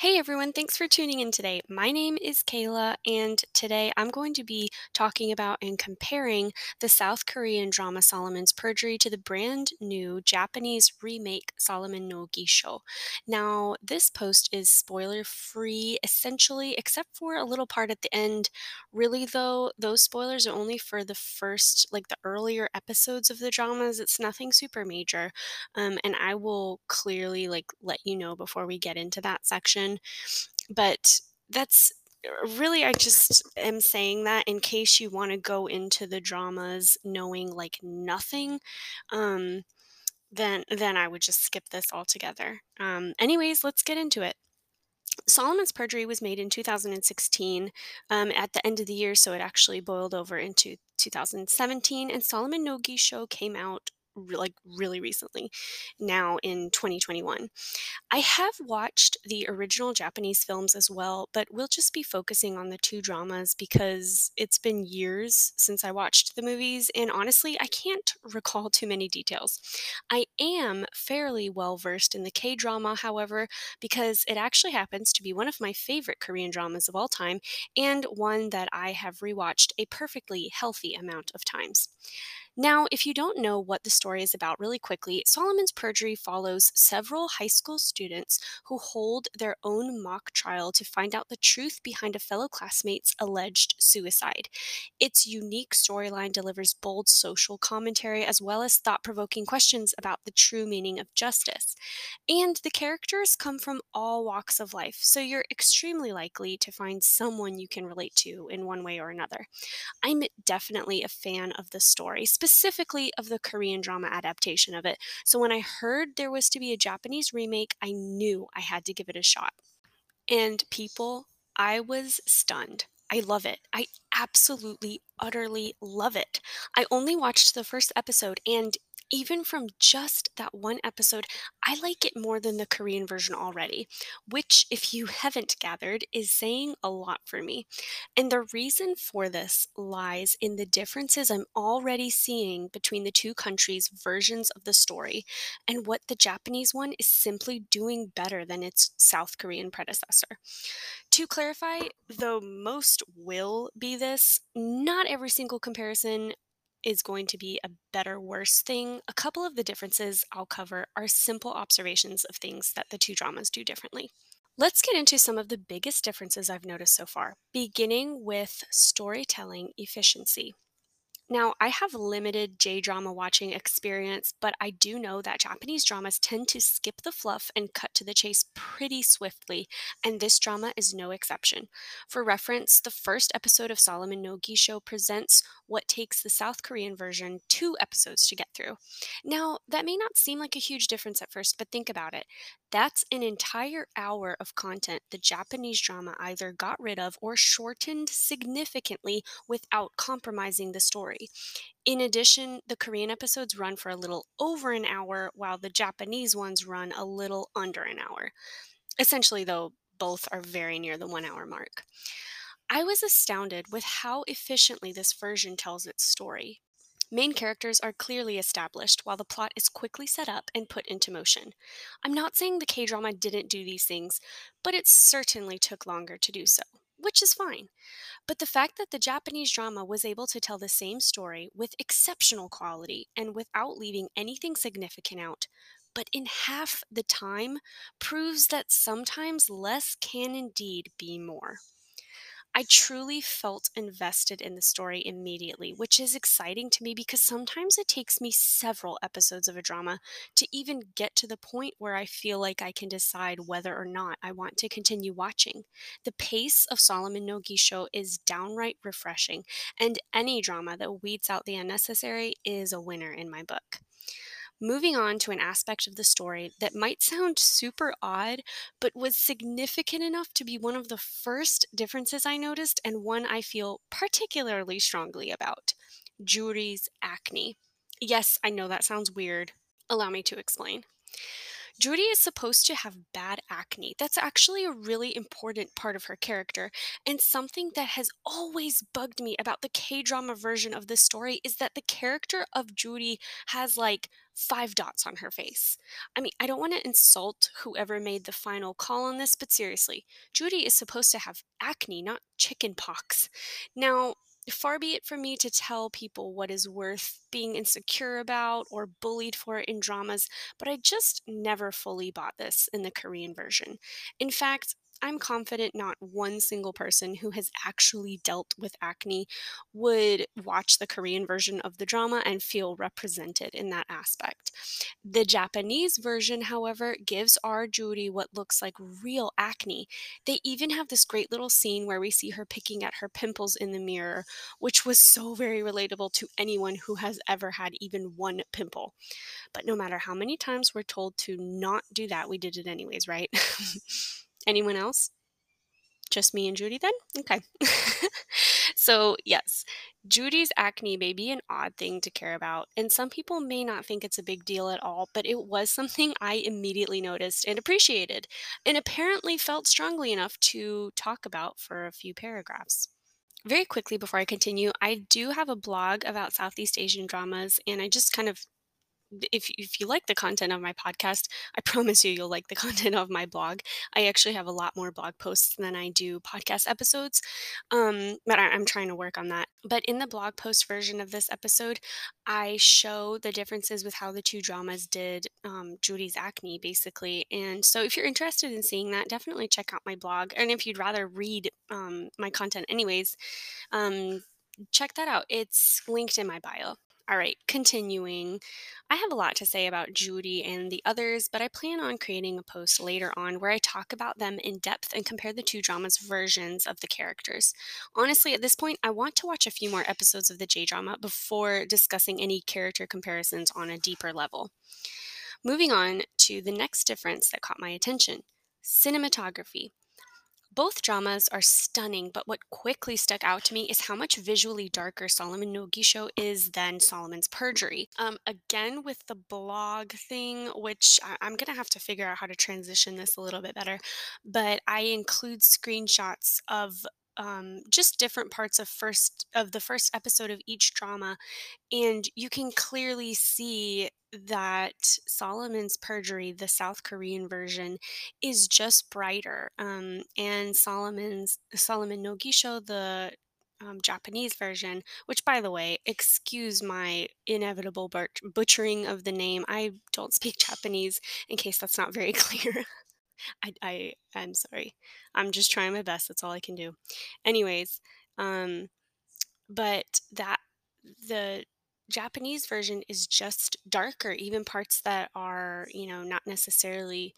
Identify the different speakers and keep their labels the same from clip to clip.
Speaker 1: Hey everyone, thanks for tuning in today. My name is Kayla, and today I'm going to be talking about and comparing the South Korean drama Solomon's Perjury to the brand new Japanese remake Solomon no Gisho. Now, this post is spoiler free essentially, except for a little part at the end. Really, though, those spoilers are only for the first, like the earlier episodes of the dramas. It's nothing super major. Um, and I will clearly like let you know before we get into that section. But that's really I just am saying that in case you want to go into the dramas knowing like nothing. Um, then then I would just skip this altogether. Um, anyways, let's get into it. Solomon's Perjury was made in 2016 um, at the end of the year, so it actually boiled over into 2017. And Solomon no Gisho came out re- like really recently, now in 2021. I have watched the original Japanese films as well, but we'll just be focusing on the two dramas because it's been years since I watched the movies, and honestly, I can't recall too many details. I am fairly well versed in the K drama, however, because it actually happens to be one of my favorite Korean dramas of all time and one that I have rewatched a perfectly healthy amount of times. Now, if you don't know what the story is about really quickly, Solomon's Perjury follows several high school students who hold their own mock trial to find out the truth behind a fellow classmate's alleged suicide. Its unique storyline delivers bold social commentary as well as thought provoking questions about the true meaning of justice. And the characters come from all walks of life, so you're extremely likely to find someone you can relate to in one way or another. I'm definitely a fan of the story, specifically of the Korean drama adaptation of it. So when I heard there was to be a Japanese remake, I knew I had to give it a shot. And people, I was stunned. I love it. I absolutely, utterly love it. I only watched the first episode, and even from just that one episode, I like it more than the Korean version already, which, if you haven't gathered, is saying a lot for me. And the reason for this lies in the differences I'm already seeing between the two countries' versions of the story, and what the Japanese one is simply doing better than its South Korean predecessor. To clarify, though most will be this, not every single comparison is going to be a better, worse thing. A couple of the differences I'll cover are simple observations of things that the two dramas do differently. Let's get into some of the biggest differences I've noticed so far, beginning with storytelling efficiency. Now, I have limited J drama watching experience, but I do know that Japanese dramas tend to skip the fluff and cut to the chase pretty swiftly, and this drama is no exception. For reference, the first episode of Solomon no Gisho presents what takes the South Korean version two episodes to get through. Now, that may not seem like a huge difference at first, but think about it. That's an entire hour of content the Japanese drama either got rid of or shortened significantly without compromising the story. In addition, the Korean episodes run for a little over an hour, while the Japanese ones run a little under an hour. Essentially, though, both are very near the one hour mark. I was astounded with how efficiently this version tells its story. Main characters are clearly established while the plot is quickly set up and put into motion. I'm not saying the K drama didn't do these things, but it certainly took longer to do so, which is fine. But the fact that the Japanese drama was able to tell the same story with exceptional quality and without leaving anything significant out, but in half the time, proves that sometimes less can indeed be more. I truly felt invested in the story immediately, which is exciting to me because sometimes it takes me several episodes of a drama to even get to the point where I feel like I can decide whether or not I want to continue watching. The pace of Solomon no Gisho is downright refreshing, and any drama that weeds out the unnecessary is a winner in my book. Moving on to an aspect of the story that might sound super odd, but was significant enough to be one of the first differences I noticed and one I feel particularly strongly about Juri's acne. Yes, I know that sounds weird. Allow me to explain. Juri is supposed to have bad acne. That's actually a really important part of her character. And something that has always bugged me about the K drama version of this story is that the character of Juri has like five dots on her face. I mean, I don't want to insult whoever made the final call on this, but seriously, Juri is supposed to have acne, not chicken pox. Now, Far be it from me to tell people what is worth being insecure about or bullied for in dramas, but I just never fully bought this in the Korean version. In fact, I'm confident not one single person who has actually dealt with acne would watch the Korean version of the drama and feel represented in that aspect. The Japanese version, however, gives our Juri what looks like real acne. They even have this great little scene where we see her picking at her pimples in the mirror, which was so very relatable to anyone who has ever had even one pimple. But no matter how many times we're told to not do that, we did it anyways, right? Anyone else? Just me and Juri then? Okay. so, yes, Juri's acne may be an odd thing to care about, and some people may not think it's a big deal at all, but it was something I immediately noticed and appreciated, and apparently felt strongly enough to talk about for a few paragraphs. Very quickly before I continue, I do have a blog about Southeast Asian dramas, and I just kind of if if you like the content of my podcast, I promise you you'll like the content of my blog. I actually have a lot more blog posts than I do podcast episodes, um, but I, am trying to work on that. But in the blog post version of this episode, I show the differences with how the two dramas did um, Juri's acne, basically. And so, if you're interested in seeing that, definitely check out my blog. And if you'd rather read um, my content, anyways. Um, check that out. It's linked in my bio. All right, continuing. I have a lot to say about Juri and the others, but I plan on creating a post later on where I talk about them in depth and compare the two dramas' versions of the characters. Honestly, at this point, I want to watch a few more episodes of the J drama before discussing any character comparisons on a deeper level. Moving on to the next difference that caught my attention cinematography. Both dramas are stunning, but what quickly stuck out to me is how much visually darker Solomon no Gisho is than Solomon's Perjury. Um, again, with the blog thing, which I- I'm going to have to figure out how to transition this a little bit better, but I include screenshots of um, just different parts of first of the first episode of each drama and you can clearly see that Solomon's Perjury, the South Korean version, is just brighter. Um, and Solomon's Solomon no Gisho, the um, Japanese version, which, by the way, excuse my inevitable but- butchering of the name. I don't speak Japanese, in case that's not very clear. I, I I'm sorry. I'm just trying my best. That's all I can do. Anyways, um, but that the Japanese version is just darker, even parts that are, you know, not necessarily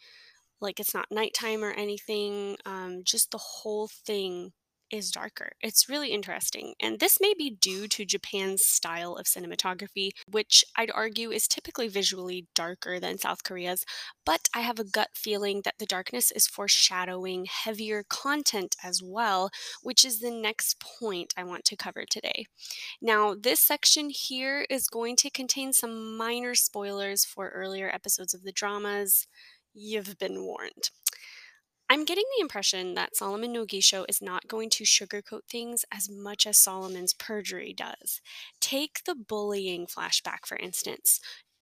Speaker 1: like it's not nighttime or anything. Um, just the whole thing is darker. It's really interesting. And this may be due to Japan's style of cinematography, which I'd argue is typically visually darker than South Korea's, but I have a gut feeling that the darkness is foreshadowing heavier content as well, which is the next point I want to cover today. Now, this section here is going to contain some minor spoilers for earlier episodes of the dramas. You've been warned. I'm getting the impression that Solomon no Gisho is not going to sugarcoat things as much as Solomon's perjury does. Take the bullying flashback, for instance.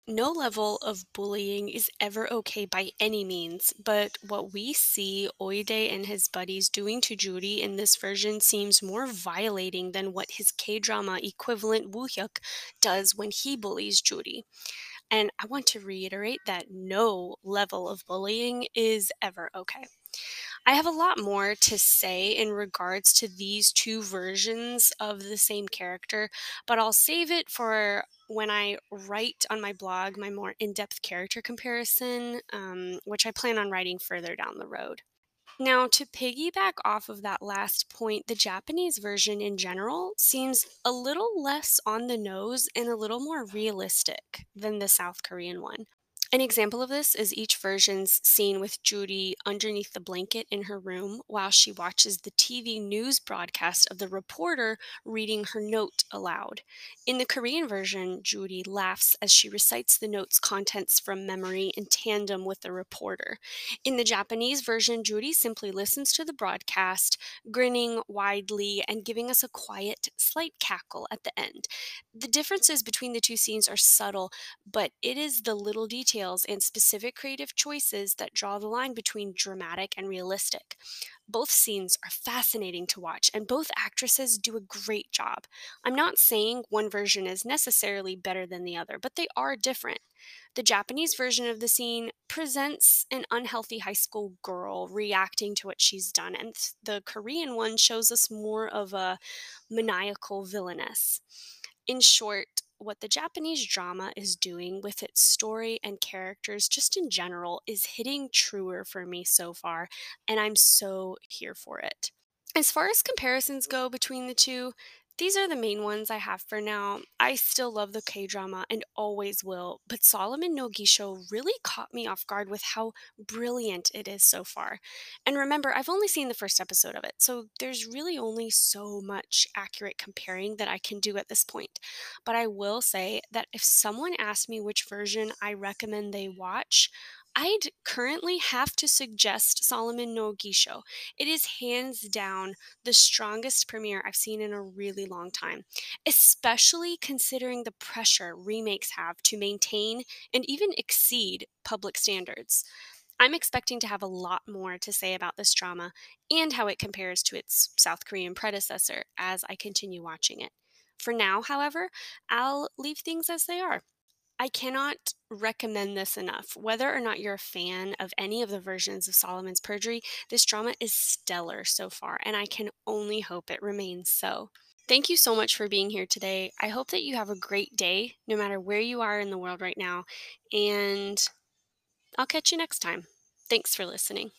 Speaker 1: No level of bullying is ever okay by any means, but what we see Oide and his buddies doing to Juri in this version seems more violating than what his K drama equivalent Woo Hyuk does when he bullies Juri. And I want to reiterate that no level of bullying is ever okay. I have a lot more to say in regards to these two versions of the same character, but I'll save it for when I write on my blog my more in depth character comparison, um, which I plan on writing further down the road. Now, to piggyback off of that last point, the Japanese version in general seems a little less on the nose and a little more realistic than the South Korean one. An example of this is each version's scene with Juri underneath the blanket in her room while she watches the TV news broadcast of the reporter reading her note aloud. In the Korean version, Juri laughs as she recites the note's contents from memory in tandem with the reporter. In the Japanese version, Juri simply listens to the broadcast, grinning widely and giving us a quiet, slight cackle at the end. The differences between the two scenes are subtle, but it is the little details and specific creative choices that draw the line between dramatic and realistic. Both scenes are fascinating to watch, and both actresses do a great job. I'm not saying one version is necessarily better than the other, but they are different. The Japanese version of the scene presents an unhealthy high school girl reacting to what she's done, and the Korean one shows us more of a maniacal villainess. In short, what the Japanese drama is doing with its story and characters, just in general, is hitting truer for me so far, and I'm so here for it. As far as comparisons go between the two, these are the main ones I have for now. I still love the K drama and always will, but Solomon no Gisho really caught me off guard with how brilliant it is so far. And remember, I've only seen the first episode of it, so there's really only so much accurate comparing that I can do at this point. But I will say that if someone asked me which version I recommend they watch, I'd currently have to suggest Solomon no Gisho. It is hands down the strongest premiere I've seen in a really long time, especially considering the pressure remakes have to maintain and even exceed public standards. I'm expecting to have a lot more to say about this drama and how it compares to its South Korean predecessor as I continue watching it. For now, however, I'll leave things as they are. I cannot recommend this enough. Whether or not you're a fan of any of the versions of Solomon's Perjury, this drama is stellar so far, and I can only hope it remains so. Thank you so much for being here today. I hope that you have a great day, no matter where you are in the world right now, and I'll catch you next time. Thanks for listening.